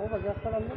Baba yakalandı.